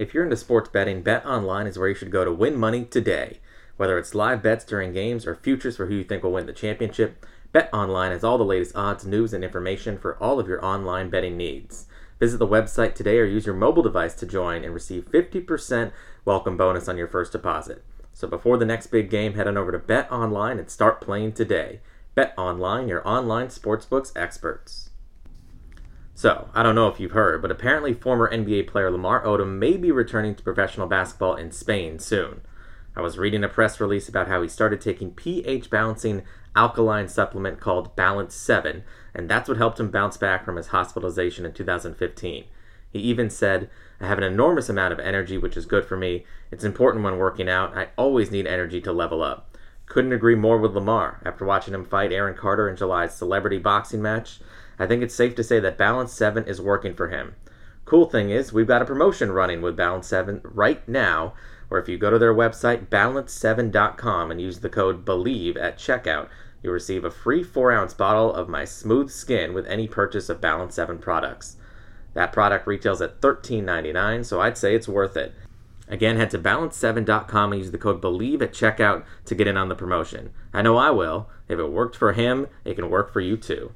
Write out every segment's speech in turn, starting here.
If you're into sports betting, Bet Online is where you should go to win money today. Whether it's live bets during games or futures for who you think will win the championship, Bet Online has all the latest odds, news, and information for all of your online betting needs. Visit the website today or use your mobile device to join and receive 50% welcome bonus on your first deposit. So before the next big game, head on over to Bet Online and start playing today. Bet Online, your online sportsbooks experts. So, I don't know if you've heard, but apparently former NBA player Lamar Odom may be returning to professional basketball in Spain soon. I was reading a press release about how he started taking pH balancing alkaline supplement called Balance 7, and that's what helped him bounce back from his hospitalization in 2015. He even said, I have an enormous amount of energy, which is good for me. It's important when working out. I always need energy to level up. Couldn't agree more with Lamar. After watching him fight Aaron Carter in July's celebrity boxing match, I think it's safe to say that Balance 7 is working for him. Cool thing is, we've got a promotion running with Balance 7 right now, where if you go to their website, balance7.com, and use the code BELIEVE at checkout, you'll receive a free 4 ounce bottle of my smooth skin with any purchase of Balance 7 products. That product retails at $13.99, so I'd say it's worth it. Again, head to balance7.com and use the code BELIEVE at checkout to get in on the promotion. I know I will. If it worked for him, it can work for you too.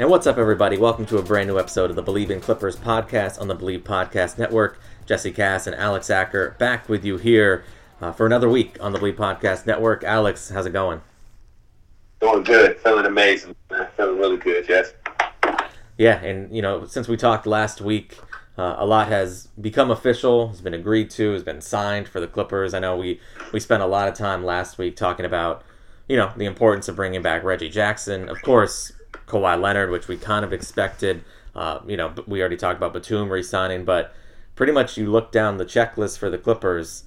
And what's up, everybody? Welcome to a brand new episode of the Believe in Clippers podcast on the Believe Podcast Network. Jesse Cass and Alex Acker back with you here uh, for another week on the Believe Podcast Network. Alex, how's it going? Doing good. Feeling amazing. Man. Feeling really good, yes. Yeah, and, you know, since we talked last week, uh, a lot has become official, has been agreed to, has been signed for the Clippers. I know we, we spent a lot of time last week talking about, you know, the importance of bringing back Reggie Jackson. Of course, Kawhi Leonard, which we kind of expected. Uh, you know, we already talked about Batum re-signing, but pretty much you look down the checklist for the Clippers,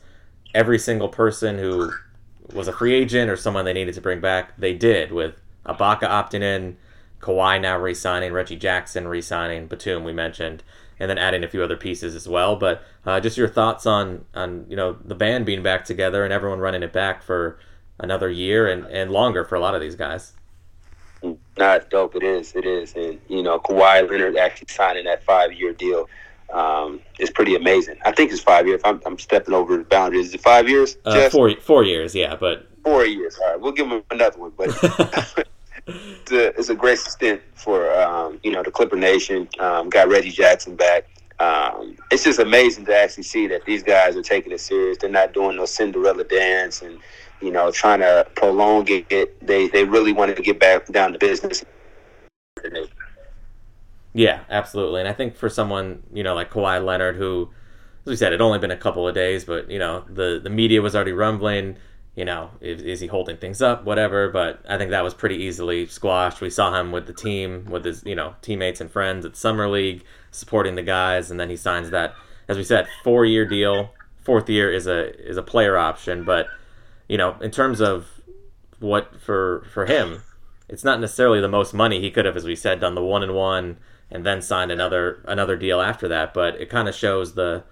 every single person who was a free agent or someone they needed to bring back, they did with Ibaka opting in, Kawhi now re-signing, Reggie Jackson re-signing, Batum we mentioned, and then adding a few other pieces as well. But uh, just your thoughts on on you know the band being back together and everyone running it back for another year and, and longer for a lot of these guys. Not dope. It is. It is. And, you know, Kawhi Leonard actually signing that five year deal um, is pretty amazing. I think it's five years. I'm, I'm stepping over the boundaries. Is it five years? Uh, four, four years, yeah. But Four years. All right. We'll give him another one. But it's, a, it's a great stint for, um, you know, the Clipper Nation. Um, got Reggie Jackson back. Um, it's just amazing to actually see that these guys are taking it serious. They're not doing no Cinderella dance and you know, trying to prolong it. They they really wanted to get back down to business. Yeah, absolutely. And I think for someone, you know, like Kawhi Leonard, who, as we said, it only been a couple of days, but, you know, the, the media was already rumbling, you know, is, is he holding things up, whatever. But I think that was pretty easily squashed. We saw him with the team, with his, you know, teammates and friends at Summer League, supporting the guys. And then he signs that, as we said, four year deal. Fourth year is a is a player option, but you know, in terms of what for for him, it's not necessarily the most money he could have, as we said, done the one and one and then signed another another deal after that. But it kind of shows the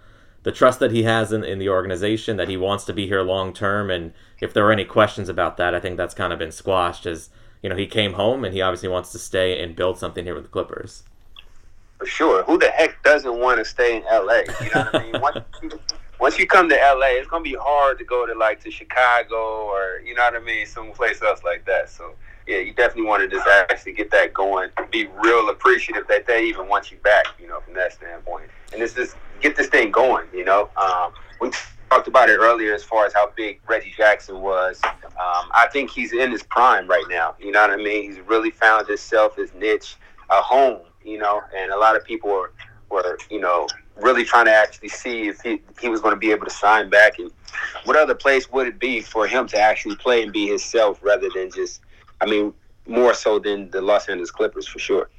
the trust that he has in, in the organization that he wants to be here long term. And if there are any questions about that, I think that's kind of been squashed. As you know, he came home and he obviously wants to stay and build something here with the Clippers. For sure, who the heck doesn't want to stay in LA? You know what I mean? Once you come to LA, it's gonna be hard to go to like to Chicago or you know what I mean, someplace else like that. So yeah, you definitely want to just actually get that going. Be real appreciative that they even want you back, you know, from that standpoint. And it's just get this thing going, you know. Um, we talked about it earlier as far as how big Reggie Jackson was. Um, I think he's in his prime right now. You know what I mean? He's really found himself, his niche, a home. You know, and a lot of people were, were you know really trying to actually see if he, he was going to be able to sign back and what other place would it be for him to actually play and be himself rather than just, I mean, more so than the Los Angeles Clippers for sure.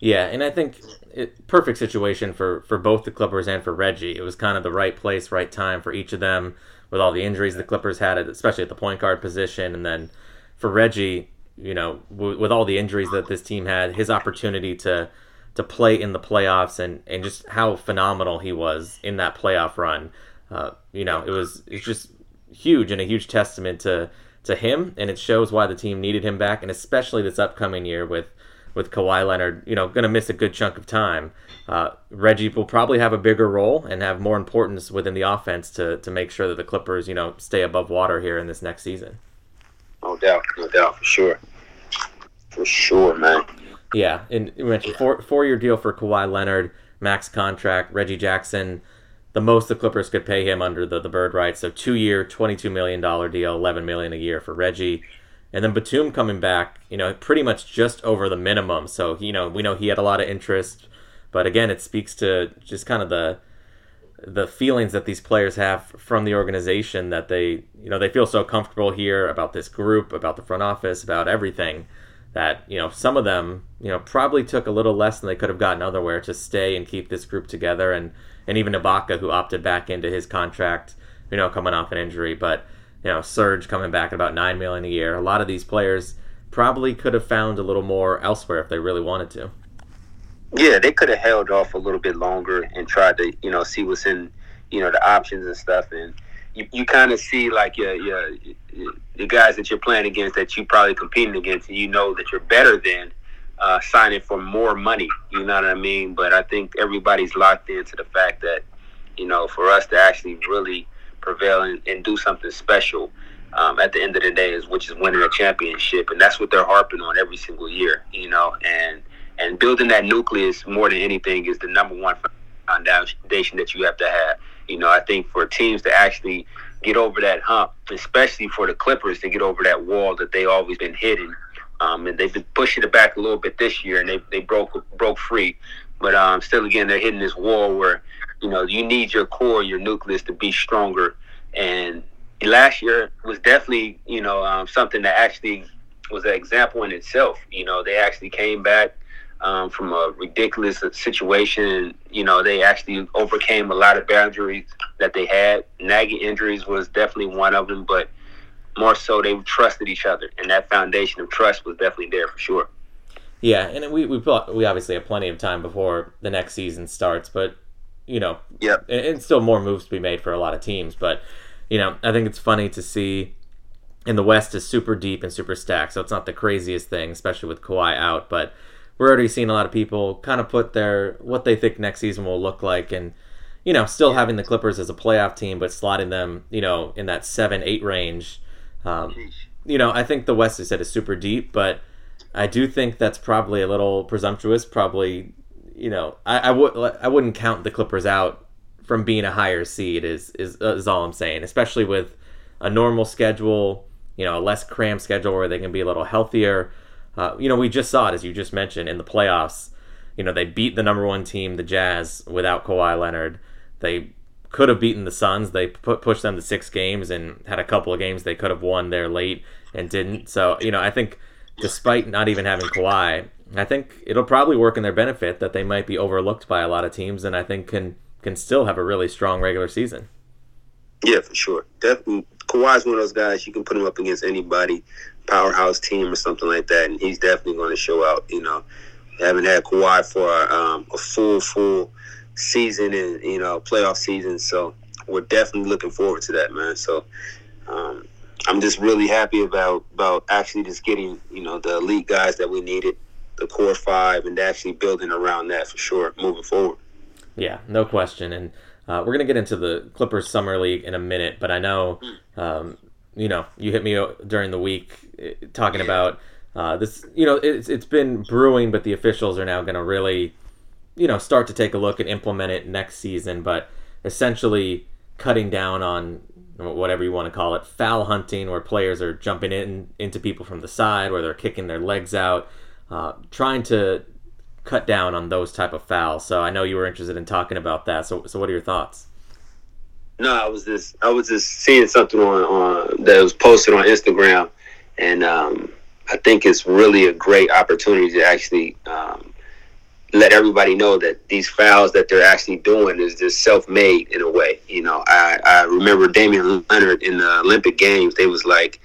Yeah, and I think it, perfect situation for for both the Clippers and for Reggie. It was kind of the right place, right time for each of them with all the injuries the Clippers had, especially at the point guard position, and then for Reggie, you know, w- with all the injuries that this team had, his opportunity to to play in the playoffs and, and just how phenomenal he was in that playoff run. Uh, you know, it was it's just huge and a huge testament to to him, and it shows why the team needed him back, and especially this upcoming year with with Kawhi Leonard, you know, going to miss a good chunk of time. Uh, Reggie will probably have a bigger role and have more importance within the offense to to make sure that the Clippers, you know, stay above water here in this next season. No doubt, no doubt, for sure, for sure, man. Yeah, and you mentioned four four year deal for Kawhi Leonard, max contract. Reggie Jackson, the most the Clippers could pay him under the, the bird rights. So two year, twenty two million dollar deal, eleven million a year for Reggie. And then Batum coming back, you know, pretty much just over the minimum. So you know, we know he had a lot of interest, but again, it speaks to just kind of the the feelings that these players have from the organization that they you know they feel so comfortable here about this group, about the front office, about everything that you know some of them you know probably took a little less than they could have gotten otherwhere to stay and keep this group together. And and even Ibaka who opted back into his contract you know coming off an injury. But you know Serge coming back at about 9 million a year. A lot of these players probably could have found a little more elsewhere if they really wanted to. Yeah they could have held off a little bit longer and tried to you know see what's in you know the options and stuff. And you, you kind of see like your, your the guys that you're playing against that you probably competing against, and you know that you're better than uh, signing for more money. You know what I mean? But I think everybody's locked into the fact that you know for us to actually really prevail and, and do something special um, at the end of the day is which is winning a championship, and that's what they're harping on every single year. You know, and and building that nucleus more than anything is the number one foundation that you have to have. You know, I think for teams to actually get over that hump, especially for the Clippers to get over that wall that they always been hitting, um, and they've been pushing it back a little bit this year, and they they broke broke free, but um, still again they're hitting this wall where you know you need your core, your nucleus to be stronger, and last year was definitely you know um, something that actually was an example in itself. You know, they actually came back um, from a ridiculous situation. You know, they actually overcame a lot of boundaries that they had. Nagging injuries was definitely one of them, but more so they trusted each other, and that foundation of trust was definitely there for sure. Yeah, and we we we obviously have plenty of time before the next season starts, but you know, yeah, and, and still more moves to be made for a lot of teams. But you know, I think it's funny to see. In the West is super deep and super stacked, so it's not the craziest thing, especially with Kawhi out. But we're already seeing a lot of people kind of put their what they think next season will look like, and you know, still having the Clippers as a playoff team, but slotting them, you know, in that seven eight range. Um, you know, I think the West, I said, is super deep, but I do think that's probably a little presumptuous. Probably, you know, I, I would I wouldn't count the Clippers out from being a higher seed. Is is is all I'm saying, especially with a normal schedule, you know, a less cramped schedule where they can be a little healthier. Uh, you know, we just saw it as you just mentioned in the playoffs. You know, they beat the number one team, the Jazz, without Kawhi Leonard. They could have beaten the Suns. They put pushed them to six games and had a couple of games they could have won there late and didn't. So you know, I think despite not even having Kawhi, I think it'll probably work in their benefit that they might be overlooked by a lot of teams, and I think can can still have a really strong regular season. Yeah, for sure. Definitely, Kawhi's one of those guys you can put him up against anybody powerhouse team or something like that, and he's definitely going to show out. You know, haven't had Kawhi for um, a full full season and you know playoff season, so we're definitely looking forward to that, man. So. Um, I'm just really happy about about actually just getting you know the elite guys that we needed, the core five, and actually building around that for sure moving forward. Yeah, no question. And uh, we're gonna get into the Clippers summer league in a minute, but I know um, you know, you hit me during the week eh, talking about uh, this. You know, it's it's been brewing, but the officials are now going to really, you know, start to take a look and implement it next season. But essentially, cutting down on whatever you want to call it, foul hunting, where players are jumping in into people from the side, where they're kicking their legs out, uh, trying to cut down on those type of fouls. So I know you were interested in talking about that. So so what are your thoughts? No, I was just I was just seeing something on, on that was posted on Instagram, and um, I think it's really a great opportunity to actually um, let everybody know that these fouls that they're actually doing is just self-made in a way. You know, I, I remember Damian Lillard in the Olympic Games. They was like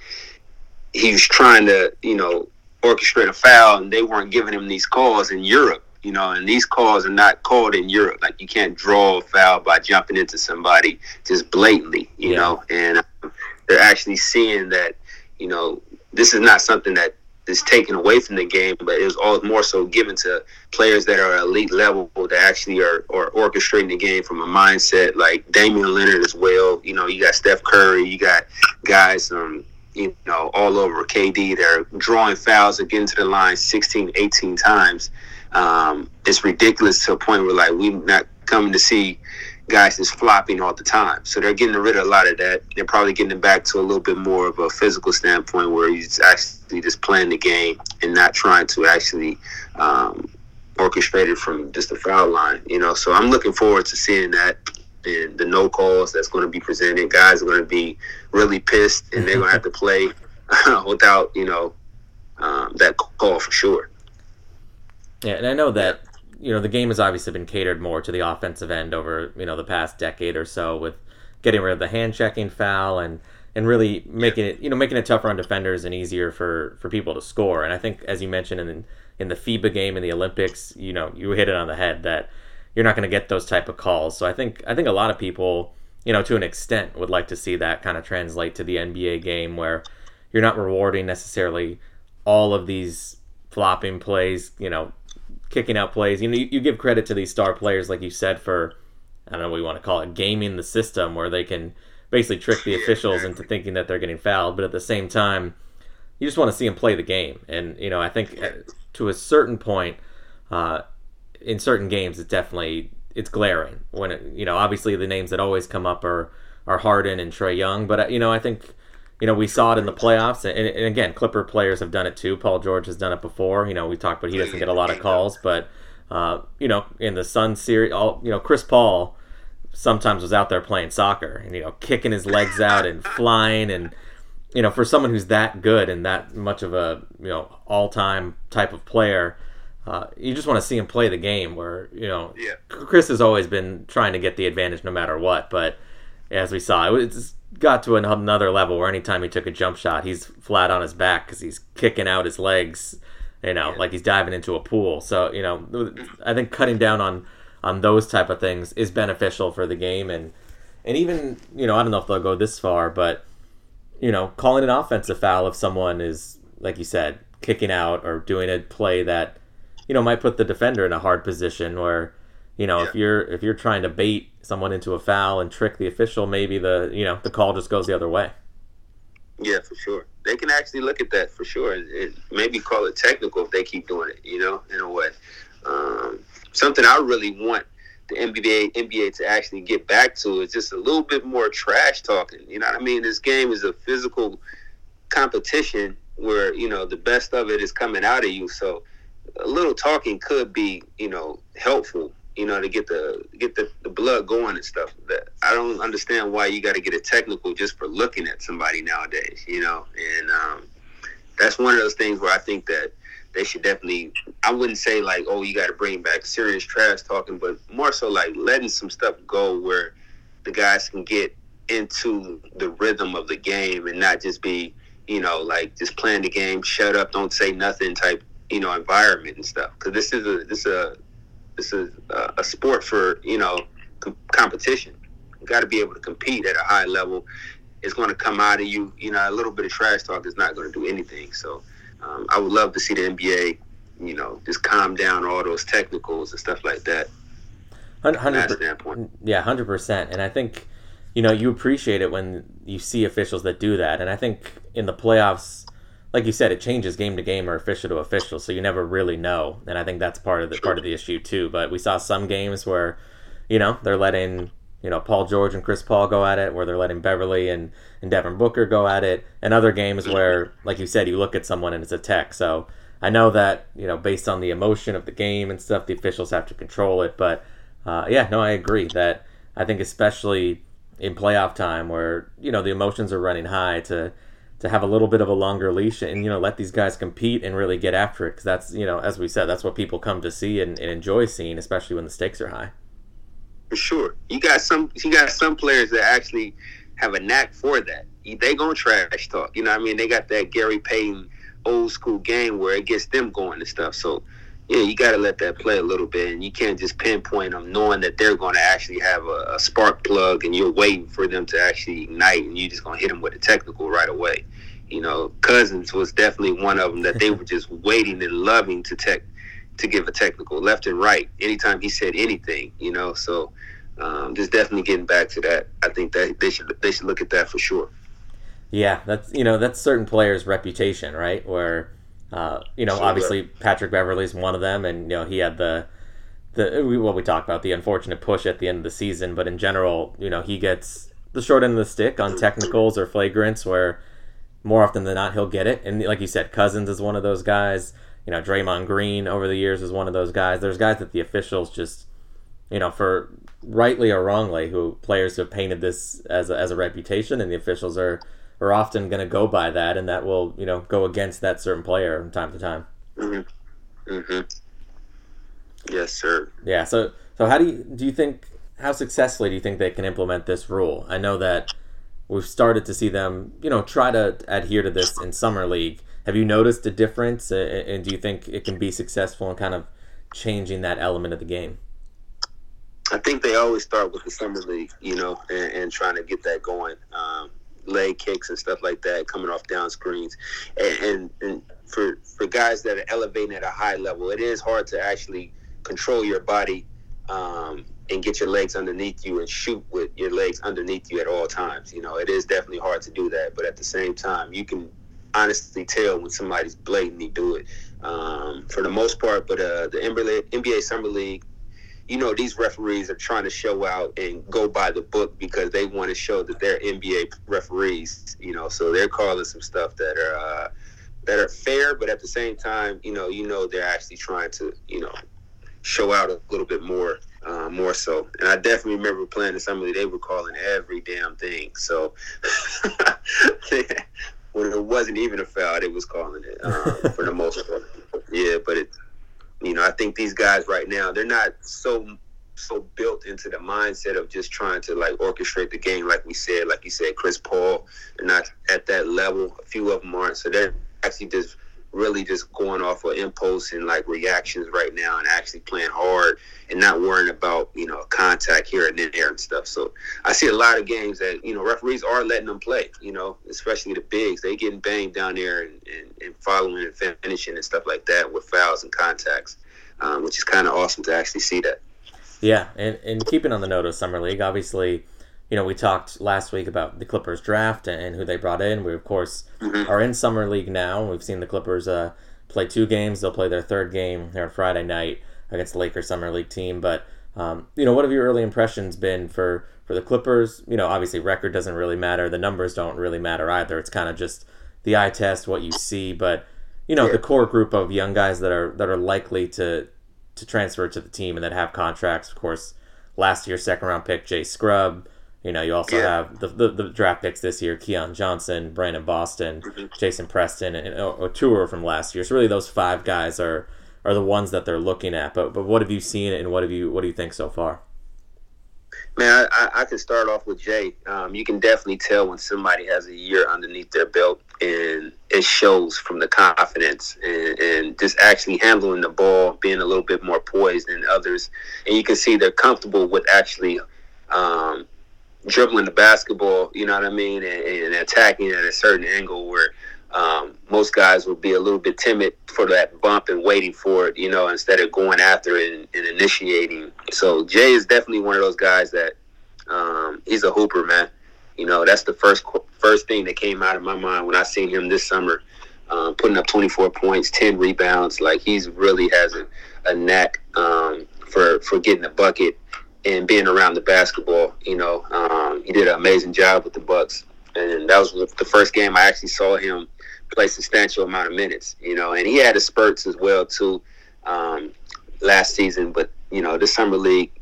he was trying to, you know, orchestrate a foul, and they weren't giving him these calls in Europe. You know, and these calls are not called in Europe. Like you can't draw a foul by jumping into somebody just blatantly. You yeah. know, and um, they're actually seeing that. You know, this is not something that is taken away from the game, but it was all more so given to players that are elite level that actually are, are orchestrating the game from a mindset like Damian Leonard as well. You know, you got Steph Curry, you got guys um, you know, all over KD. They're drawing fouls and getting to the line 16, 18 times. Um, it's ridiculous to a point where like we're not coming to see guys just flopping all the time. So they're getting rid of a lot of that. They're probably getting it back to a little bit more of a physical standpoint where he's actually just playing the game and not trying to actually um, orchestrate it from just the foul line. You know, so I'm looking forward to seeing that and the no calls that's going to be presented. Guys are going to be really pissed, and they're going to have to play without you know um, that call for sure. Yeah, and I know that you know the game has obviously been catered more to the offensive end over you know the past decade or so with getting rid of the hand checking foul and and really making it you know making it tougher on defenders and easier for for people to score. And I think as you mentioned in in the FIBA game in the Olympics, you know you hit it on the head that you're not going to get those type of calls. So I think I think a lot of people you know to an extent would like to see that kind of translate to the NBA game where you're not rewarding necessarily all of these flopping plays, you know, kicking out plays. You know, you, you give credit to these star players, like you said, for I don't know what you want to call it, gaming the system where they can basically trick the officials into thinking that they're getting fouled, but at the same time, you just want to see them play the game. And you know, I think uh, to a certain point, uh, in certain games, it's definitely it's glaring when it, you know obviously the names that always come up are are Harden and Trae Young, but uh, you know I think you know, we saw it in the playoffs, and, and, again, Clipper players have done it too. Paul George has done it before. You know, we talked about he doesn't get a lot of calls, but uh, you know, in the Sun series, all you know, Chris Paul sometimes was out there playing soccer and you know, kicking his legs out and flying, and you know, for someone who's that good and that much of a you know all-time type of player. Uh, you just want to see him play the game where you know yeah. Chris has always been trying to get the advantage no matter what but as we saw it's got to another level where anytime he took a jump shot, he's flat on his back because he's kicking out his legs, you know, yeah. like he's diving into a pool. So you know, I think cutting down on on those type of things is beneficial for the game, and and even you know, I don't know if they'll go this far, but you know, calling an offensive foul if someone is like you said, kicking out or doing a play that you know might put the defender in a hard position where you know, yeah. if you're if you're trying to bait someone into a foul and trick the official, maybe the you know the call just goes the other way. Yeah, for sure. They can actually look at that for sure, and maybe call it technical if they keep doing it. You know, in a way. Um, something I really want the NBA NBA to actually get back to is just a little bit more trash talking. You know what I mean? This game is a physical competition where you know the best of it is coming out of you. So a little talking could be you know helpful you know, to get the get the, the blood going and stuff. That I don't understand why you got to get a technical just for looking at somebody nowadays. You know, and um, that's one of those things where I think that they should definitely. I wouldn't say like, oh, you got to bring back serious trash talking, but more so like letting some stuff go where the guys can get into the rhythm of the game and not just be, you know, like just playing the game, shut up, don't say nothing type, you know, environment and stuff. Because this is a this is a this is a, a sport for you know com- competition. You got to be able to compete at a high level. It's going to come out of you. You know, a little bit of trash talk is not going to do anything. So, um, I would love to see the NBA, you know, just calm down all those technicals and stuff like that. Hundred Yeah, hundred percent. And I think, you know, you appreciate it when you see officials that do that. And I think in the playoffs, like you said, it changes game to game or official to official, so you never really know. And I think that's part of the part of the issue too. But we saw some games where, you know, they're letting you know Paul George and Chris Paul go at it, where they're letting Beverley and and Devin Booker go at it, and other games where, like you said, you look at someone and it's a tech. So I know that you know based on the emotion of the game and stuff, the officials have to control it. But uh, yeah, no, I agree that I think especially in playoff time where you know the emotions are running high to to have a little bit of a longer leash and you know let these guys compete and really get after it. Because that's you know as we said that's what people come to see and, and enjoy seeing especially when the stakes are high. For sure. You got some you got some players that actually have a knack for that. They gonna trash talk. You know i mean? They got that gary payton old school game where it gets them going and stuff. So yeah, you got to let that play a little bit, and you can't just pinpoint them knowing that they're going to actually have a, a, spark plug, and you're waiting for them to actually ignite, and you're just going to hit them with a technical right away. You know, Cousins was definitely one of them that they were just waiting and loving to tech to give a technical left and right anytime he said anything. You know, so um, just definitely getting back to that. I think that they should they should look at that for sure. Yeah, that's you know that's certain players' reputation, right? Where uh, you know, obviously Patrick Beverley's one of them, and you know he had the the what we talked about the unfortunate push at the end of the season, but in general, you know he gets the short end of the stick on technicals or flagrants where more often than not he'll get it. And like you said, Cousins is one of those guys. You know, Draymond Green over the years is one of those guys. There's guys that the officials just, you know, for rightly or wrongly, who players have painted this as a, as a reputation, and the officials are are often going to go by that, and that will you know go against that certain player from time to time. Mm-hmm. Mm-hmm. Yes, sir. Yeah. So so how do you do you think how successfully do you think they can implement this rule? I know that we've started to see them you know try to adhere to this in summer league. Have you noticed a difference, and do you think it can be successful in kind of changing that element of the game? I think they always start with the summer league, you know, and, and trying to get that going. Um, leg kicks and stuff like that coming off down screens. And, and, and for for guys that are elevating at a high level, it is hard to actually control your body um, and get your legs underneath you and shoot with your legs underneath you at all times. You know, it is definitely hard to do that, but at the same time, you can honestly tell when somebody's blatantly do it. Um, for the most part, but uh, the NBA Summer League you know these referees are trying to show out and go by the book because they want to show that they're NBA referees. You know, so they're calling some stuff that are uh, that are fair, but at the same time, you know, you know they're actually trying to you know show out a little bit more. Uh, more so, and I definitely remember playing in somebody they were calling every damn thing. So when it wasn't even a foul, they was calling it um, for the most part. Yeah, but it you know, I think these guys right now, they're not so so built into the mindset of just trying to like orchestrate the game, like we said, like you said, Chris Paul, they're not at that level. A few of them aren't, so they're actually just really just going off of impulse and like reactions right now and actually playing hard and not worrying about you know contact here and then there and stuff. So i see a lot of games that you know referees are letting them play you know especially the bigs. They getting banged down there and, and, and following and finishing and stuff like that with fouls and contacts um, which is kind of awesome to actually see that. Yeah and, and keeping on the note of summer league obviously you know, we talked last week about the Clippers draft and who they brought in. We, of course, mm-hmm. are in Summer League now. We've seen the Clippers uh, play two games. They'll play their third game here on Friday night against the Lakers Summer League team. But, um, you know, what have your early impressions been for, for the Clippers? You know, obviously, record doesn't really matter. The numbers don't really matter either. It's kind of just the eye test, what you see. But, you know, yeah. the core group of young guys that are that are likely to to transfer to the team and that have contracts, of course, last year's second round pick, Jay Scrubb. You know, you also yeah. have the, the, the draft picks this year: Keon Johnson, Brandon Boston, mm-hmm. Jason Preston, and, and Oturu from last year. So really, those five guys are are the ones that they're looking at. But but what have you seen, and what have you what do you think so far? Man, I, I can start off with Jay. Um, you can definitely tell when somebody has a year underneath their belt, and it shows from the confidence and, and just actually handling the ball, being a little bit more poised than others, and you can see they're comfortable with actually um, dribbling the basketball, you know what I mean, and, and attacking at a certain angle where um, most guys would be a little bit timid for that bump and waiting for it, you know, instead of going after it and, and initiating. So Jay is definitely one of those guys that um, he's a hooper, man. You know, that's the first first thing that came out of my mind when I seen him this summer, um, putting up 24 points, 10 rebounds. Like he's really has a, a knack um, for for getting a bucket and being around the basketball. You know, um, he did an amazing job with the Bucks, and that was the first game I actually saw him play substantial amount of minutes. You know, and he had his spurts as well too um, last season. But you know, the summer league,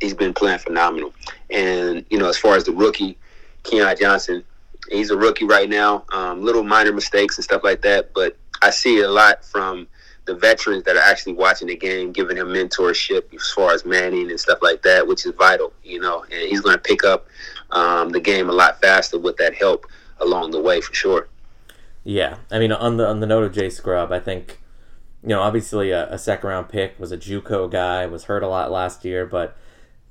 he's been playing phenomenal. And you know, as far as the rookie, Keon Johnson, he's a rookie right now. Um, little minor mistakes and stuff like that, but I see a lot from the veterans that are actually watching the game, giving him mentorship as far as Manning and stuff like that, which is vital, you know. And he's going to pick up um, the game a lot faster with that help along the way for sure. Yeah, I mean, on the on the note of Jay Scrubb, I think you know obviously a, a second round pick was a JUCO guy, was hurt a lot last year, but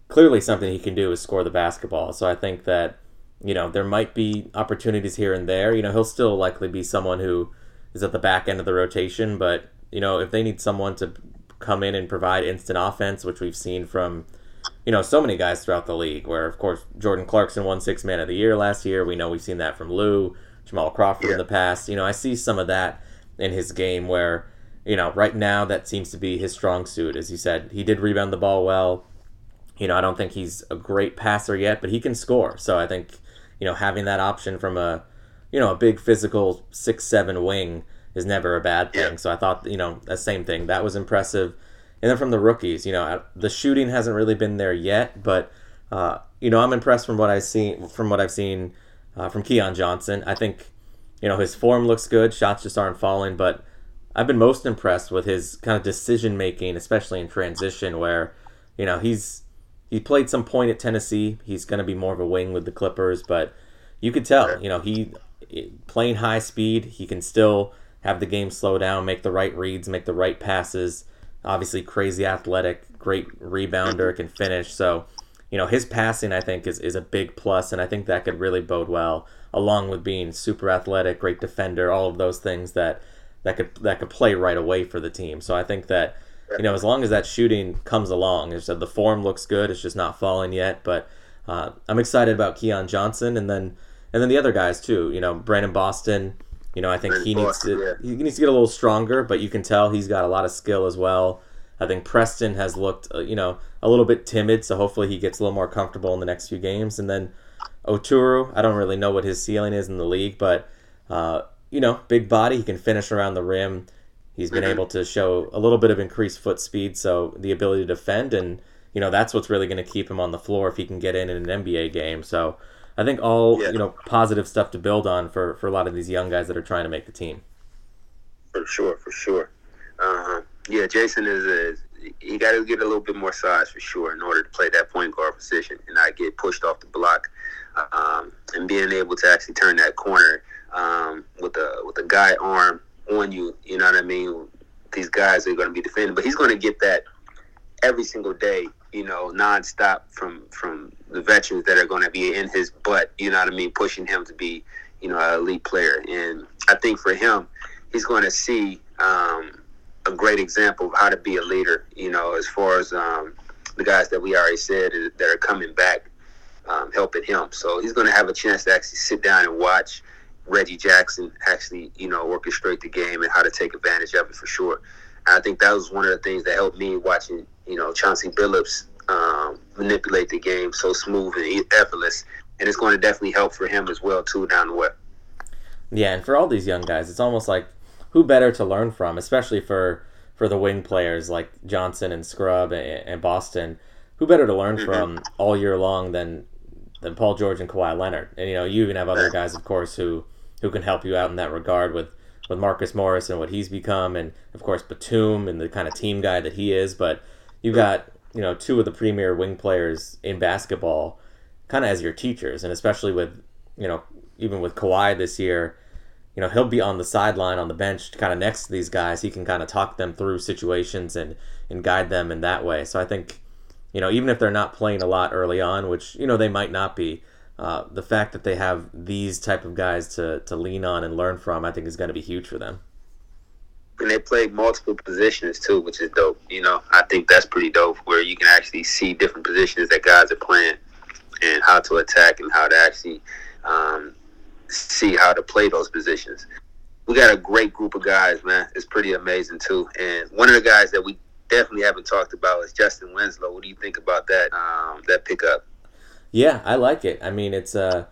clearly something he can do is score the basketball. So I think that you know there might be opportunities here and there. You know, he'll still likely be someone who is at the back end of the rotation, but you know, if they need someone to come in and provide instant offense, which we've seen from you know, so many guys throughout the league. Where of course Jordan Clarkson won six man of the year last year. We know we've seen that from Lou, Jamal Crawford yeah. in the past. You know, I see some of that in his game where, you know, right now that seems to be his strong suit. As you said, he did rebound the ball well. You know, I don't think he's a great passer yet, but he can score. So I think, you know, having that option from a, you know, a big physical six seven wing is never a bad thing. Yeah. So I thought, you know, the same thing that was impressive. And then from the rookies, you know, the shooting hasn't really been there yet, but uh, you know, I'm impressed from what I've seen from what I've seen uh, from Keon Johnson. I think you know his form looks good. Shots just aren't falling, but I've been most impressed with his kind of decision making, especially in transition, where you know he's he played some point at Tennessee. He's going to be more of a wing with the Clippers, but you could tell, you know, he playing high speed. He can still have the game slow down, make the right reads, make the right passes obviously crazy athletic, great rebounder, can finish. So, you know, his passing I think is, is a big plus, and I think that could really bode well, along with being super athletic, great defender, all of those things that that could that could play right away for the team. So I think that you know as long as that shooting comes along, as said, the form looks good. It's just not falling yet, but uh, I'm excited about Keon Johnson, and then and then the other guys too. You know, Brandon Boston. You know, I think he needs to he needs to get a little stronger, but you can tell he's got a lot of skill as well. I think Preston has looked, uh, you know, a little bit timid, so hopefully he gets a little more comfortable in the next few games. And then Oturu, I don't really know what his ceiling is in the league, but uh, you know, big body, he can finish around the rim. He's been mm-hmm. able to show a little bit of increased foot speed, so the ability to defend, and you know that's what's really going to keep him on the floor if he can get in in an NBA game. So I think all yeah. you know positive stuff to build on for for a lot of these young guys that are trying to make the team. For sure, for sure. Uh, yeah, Jason is, is he got to get a little bit more size for sure in order to play that point guard position and not get pushed off the block. Um, and being able to actually turn that corner um, with a with a guy arm on you, you know what I mean? These guys are going to be defending, but he's going to get that every single day you know, nonstop from from the veterans that are going to be in his butt. You know what I mean, pushing him to be, you know, an elite player. And I think for him, he's going to see um, a great example of how to be a leader. You know, as far as um, the guys that we already said that are coming back, um, helping him. So he's going to have a chance to actually sit down and watch. Reggie Jackson actually, you know, orchestrate the game and how to take advantage of it for sure. I think that was one of the things that helped me watching, you know, Chauncey Billups um, manipulate the game so smooth and effortless, and it's going to definitely help for him as well too down the way. Yeah, and for all these young guys, it's almost like who better to learn from, especially for for the wing players like Johnson and Scrubb and, and Boston. Who better to learn mm-hmm. from all year long than than Paul George and Kawhi Leonard? And you know, you even have other guys, of course, who who can help you out in that regard with with Marcus Morris and what he's become, and of course Batum and the kind of team guy that he is. But you've got you know two of the premier wing players in basketball, kind of as your teachers, and especially with you know even with Kawhi this year, you know he'll be on the sideline on the bench, kind of next to these guys. He can kind of talk them through situations and and guide them in that way. So I think you know even if they're not playing a lot early on, which you know they might not be uh, the fact that they have these type of guys to, to lean on and learn from, I think is going to be huge for them. And they play multiple positions too, which is dope. You know, I think that's pretty dope, where you can actually see different positions that guys are playing and how to attack and how to actually um, see how to play those positions. We got a great group of guys, man. It's pretty amazing too. And one of the guys that we definitely haven't talked about is Justice Winslow. What do you think about that um, that pickup? Yeah, I like it. I mean, it's uh,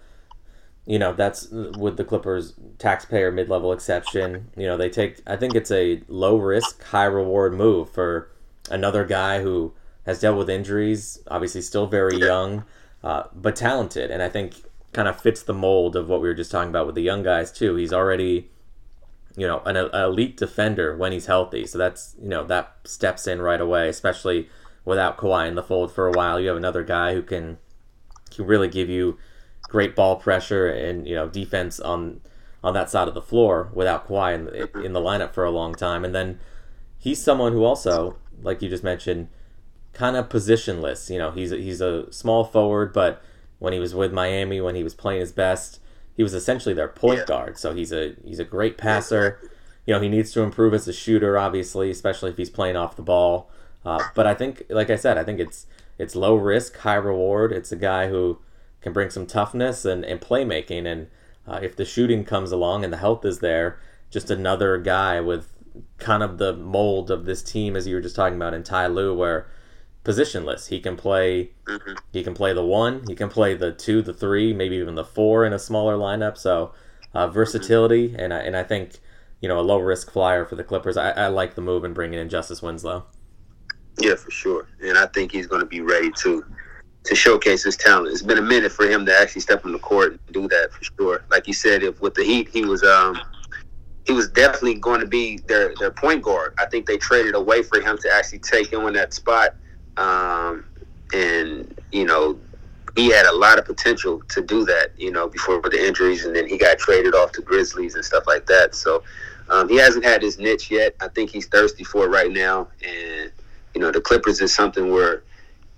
you know that's with the Clippers taxpayer mid level exception. You know they take I think it's a low risk high reward move for another guy who has dealt with injuries, obviously still very young, uh, but talented, and I think kind of fits the mold of what we were just talking about with the young guys too. He's already you know an, an elite defender when he's healthy, so that's you know that steps in right away, especially without Kawhi in the fold for a while. You have another guy who can can really give you great ball pressure and you know defense on on that side of the floor without Kawhi in, in the lineup for a long time. And then he's someone who also, like you just mentioned, kind of positionless. You know, he's a, he's a small forward, but when he was with Miami, when he was playing his best, he was essentially their point yeah. guard. So he's a he's a great passer. You know, he needs to improve as a shooter, obviously, especially if he's playing off the ball. Uh, but I think, like I said, I think it's it's low risk, high reward. It's a guy who can bring some toughness and, and playmaking. And uh, if the shooting comes along and the health is there, just another guy with kind of the mold of this team, as you were just talking about in Ty Lue, where positionless. He can play. Mm-hmm. He can play the one. He can play the two, the three, maybe even the four in a smaller lineup. So uh, versatility, mm-hmm. and I, and I think you know a low risk flyer for the Clippers. I, I like the move and bringing in Justice Winslow. Yeah, for sure, and I think he's going to be ready to to showcase his talent. It's been a minute for him to actually step on the court and do that for sure. Like you said, if with the Heat, he was um he was definitely going to be their their point guard. I think they traded away for him to actually take him in that spot, um, and you know he had a lot of potential to do that. You know before with the injuries, and then he got traded off to Grizzlies and stuff like that. So. Um, he hasn't had his niche yet. I think he's thirsty for it right now, and you know the Clippers is something where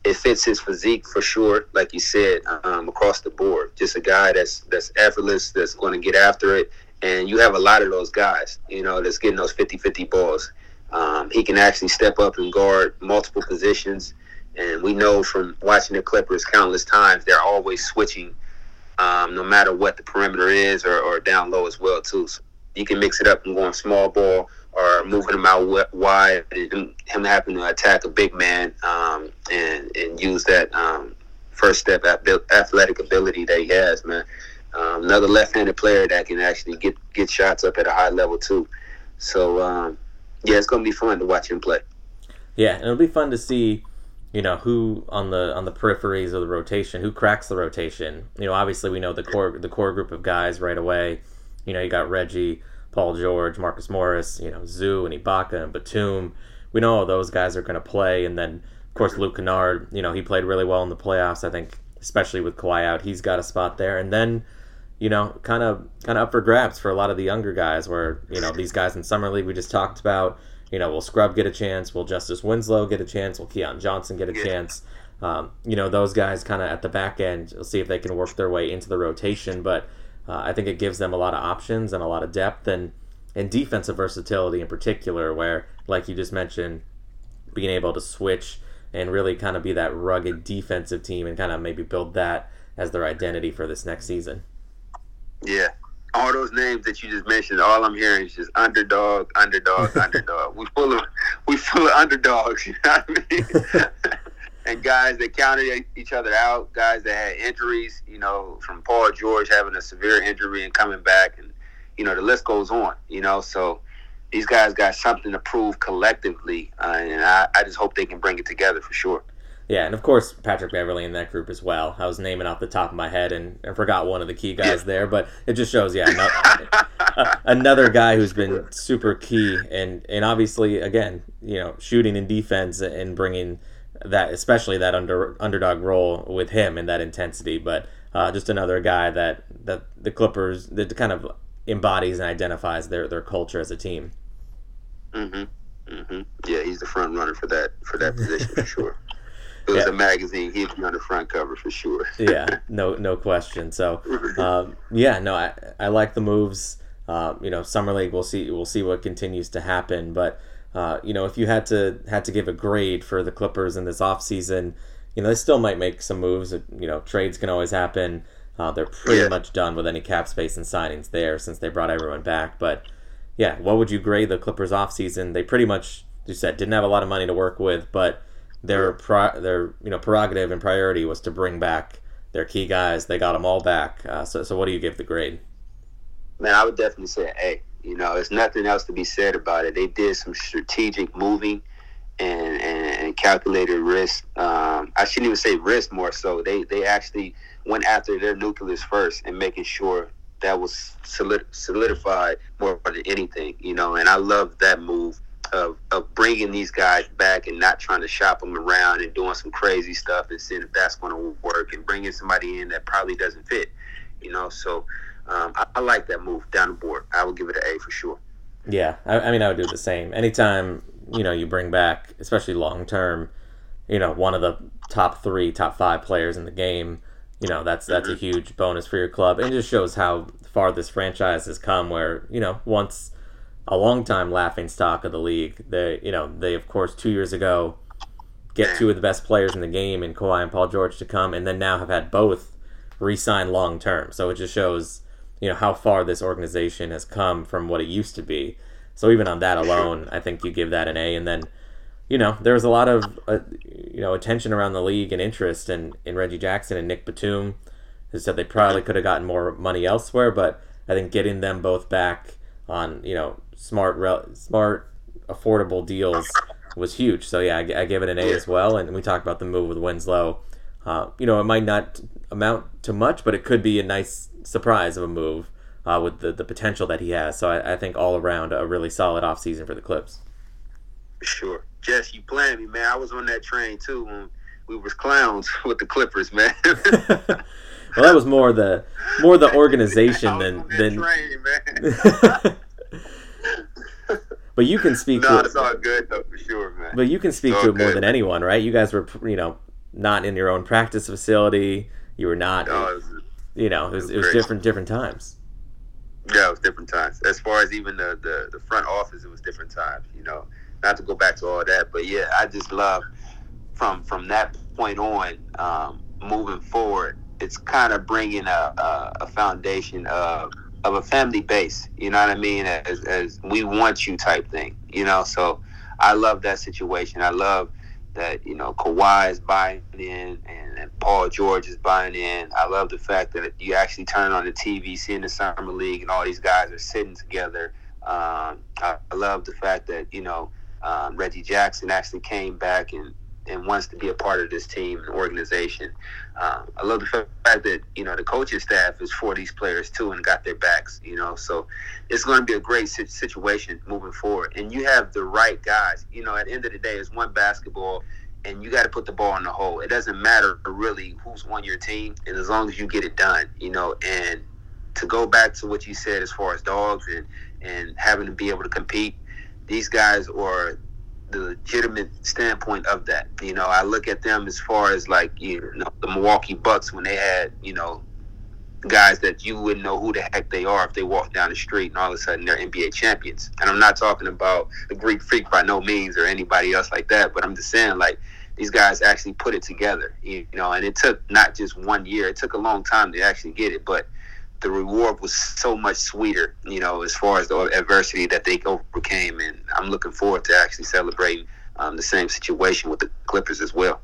it fits his physique for sure, like you said, um, across the board. Just a guy that's that's effortless, that's going to get after it, and you have a lot of those guys, you know, that's getting those 50-50 balls. Um, he can actually step up and guard multiple positions, and we know from watching the Clippers countless times, they're always switching, um, no matter what the perimeter is, or, or down low as well too. So you can mix it up and go on small ball or moving him out wide, and him having to attack a big man um, and and use that um, first step athletic ability that he has, man. Um, another left-handed player that can actually get get shots up at a high level too. So um, yeah, it's gonna be fun to watch him play. Yeah, it'll be fun to see, you know, who on the on the peripheries of the rotation, who cracks the rotation. You know, obviously we know the core the core group of guys right away. You know, you got Reggie. Paul George, Marcus Morris, you know, Zu and Ibaka and Batum. We know all those guys are going to play. And then, of course, Luke Kennard, you know, he played really well in the playoffs. I think, especially with Kawhi out, he's got a spot there. And then, you know, kind of kind of up for grabs for a lot of the younger guys where, you know, these guys in Summer League we just talked about, you know, will Scrubb get a chance? Will Justice Winslow get a chance? Will Keon Johnson get a chance? Um, you know, those guys kind of at the back end, we'll see if they can work their way into the rotation. But uh, I think it gives them a lot of options and a lot of depth and and defensive versatility in particular, where like you just mentioned, being able to switch and really kind of be that rugged defensive team and kind of maybe build that as their identity for this next season. Yeah. All those names that you just mentioned, all I'm hearing is just underdog, underdog, underdog. We full of we full of underdogs, you know what I mean? and guys that counted each other out, guys that had injuries, you know, from Paul George having a severe injury and coming back, and you know the list goes on. You know, so these guys got something to prove collectively, uh, and I, I just hope they can bring it together for sure. Yeah, and of course Patrick Beverley in that group as well. I was naming off the top of my head and, and forgot one of the key guys yeah. there, but it just shows, yeah, another, another guy who's been super key, and and obviously again, you know, shooting and defense and bringing that especially that under underdog role with him and that intensity. But uh, just another guy that that the Clippers that kind of embodies and identifies their their culture as a team. Mm-hmm. Mm-hmm. Yeah, he's the front runner for that for that position for sure. It was yeah. a magazine, he'd be on the front cover for sure. yeah, no no question. So, um, yeah, no, I I like the moves. Uh, you know, summer league. We'll see. We'll see what continues to happen, but. Uh, you know, if you had to had to give a grade for the Clippers in this offseason, you know, they still might make some moves. You know, trades can always happen. Uh, they're pretty yeah. much done with any cap space and signings there since they brought everyone back. But yeah, what would you grade the Clippers offseason? They pretty much, you said, didn't have a lot of money to work with, but their pro- their you know prerogative and priority was to bring back their key guys. They got them all back. Uh, so, so what do you give the grade? Man, I would definitely say A. You know, there's nothing else to be said about it. They did some strategic moving and, and, and calculated risk. Um, I shouldn't even say risk more so. They they actually went after their nucleus first and making sure that was solid, solidified more than anything. You know, and I love that move of, of bringing these guys back and not trying to shop them around and doing some crazy stuff and seeing if that's going to work and bringing somebody in that probably doesn't fit. You know, so um, I, I, like that move down the board. I would give it an A for sure. Yeah, I, I mean, I would do the same. Anytime you know you bring back, especially long term, you know, one of the top three, top five players in the game, you know, that's that's mm-hmm. a huge bonus for your club, and just shows how far this franchise has come. Where you know, once a long time laughing stock of the league, they you know they of course two years ago get two of the best players in the game in Kawhi and Paul George to come, and then now have had both re-sign long term. So it just shows you know how far this organization has come from what it used to be. So even on that alone, I think you give that an A. And then, you know, there was a lot of uh, you know attention around the league and interest in in Reggie Jackson and Nick Batum, who said they probably could have gotten more money elsewhere. But I think getting them both back on you know smart smart affordable deals was huge. So yeah, I, I give it an A as well. And we talked about the move with Winslow. Uh, you know, it might not amount to much, but it could be a nice surprise of a move uh, with the, the potential that he has. So I, I, think all around a really solid offseason for the Clips. Sure. Jess, you playing me, man. I was on that train too when we was clowns with the Clippers, man. well, that was more the more the organization than than. Train, but you can speak. No, to it's all good though, for sure, man. But you can speak to it good, more than man. anyone, right? You guys were, you know, not in your own practice facility. You were not. No, it was, you know, it was, it was, different different times. Yeah, it was different times. As far as even the, the, the front office, it was different times. You know, not to go back to all that, but yeah, I just love from from that point on, um, moving forward. It's kind of bringing a, a, a foundation of of a family base. You know what I mean? As, as we want you type thing. You know, so I love that situation. I love that you know Kawhi is buying in and, and, Paul George is buying in. I love the fact that you actually turn on the TV, seeing the summer league, and all these guys are sitting together. Um, I, I, love the fact that you know um, Reggie Jackson actually came back and and wants to be a part of this team and organization. Um, I love the fact that you know the coaching staff is for these players too and got their backs. You know, so it's going to be a great situation moving forward. And you have the right guys. You know, at the end of the day, it's one basketball. And you got to put the ball in the hole. It doesn't matter really who's on your team, and as long as you get it done, you know. And to go back to what you said as far as dogs and and having to be able to compete, these guys are the legitimate standpoint of that. You know, I look at them as far as like you know the Milwaukee Bucks when they had you know guys that you wouldn't know who the heck they are if they walked down the street and all of a sudden they're NBA champions. And I'm not talking about the Greek Freak by no means or anybody else like that, but I'm just saying like these guys actually put it together, you know, and it took not just one year, it took a long time to actually get it, but the reward was so much sweeter, you know, as far as the adversity that they overcame. And I'm looking forward to actually celebrating um, the same situation with the Clippers as well.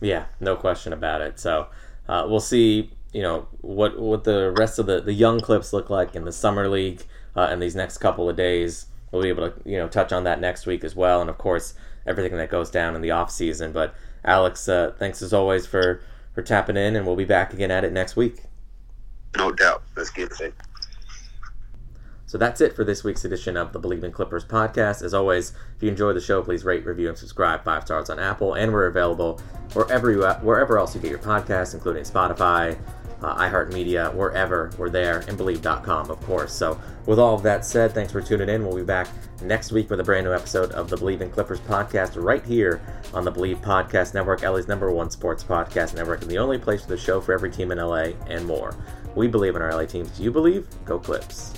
Yeah, no question about it. So uh, we'll see, you know, what what the rest of the, the young Clips look like in the summer league uh, in these next couple of days. We'll be able to, you know, touch on that next week as well, and of course everything that goes down in the off season. But Alex, uh, thanks as always for for tapping in, and we'll be back again at it next week. No doubt. Let's get it. So that's it for this week's edition of the Bleav in Clippers podcast. As always, if you enjoy the show, please rate, review, and subscribe. Five stars on Apple, and we're available wherever you wherever else you get your podcasts, including Spotify, uh, iHeartMedia, wherever we're there, and Bleav.com, of course. So, with all of that said, thanks for tuning in. We'll be back next week with a brand new episode of the Bleav in Clippers podcast right here on the Bleav Podcast Network, LA's number one sports podcast network, and the only place for the show for every team in LA and more. We believe in our LA teams. Do you believe? Go Clips.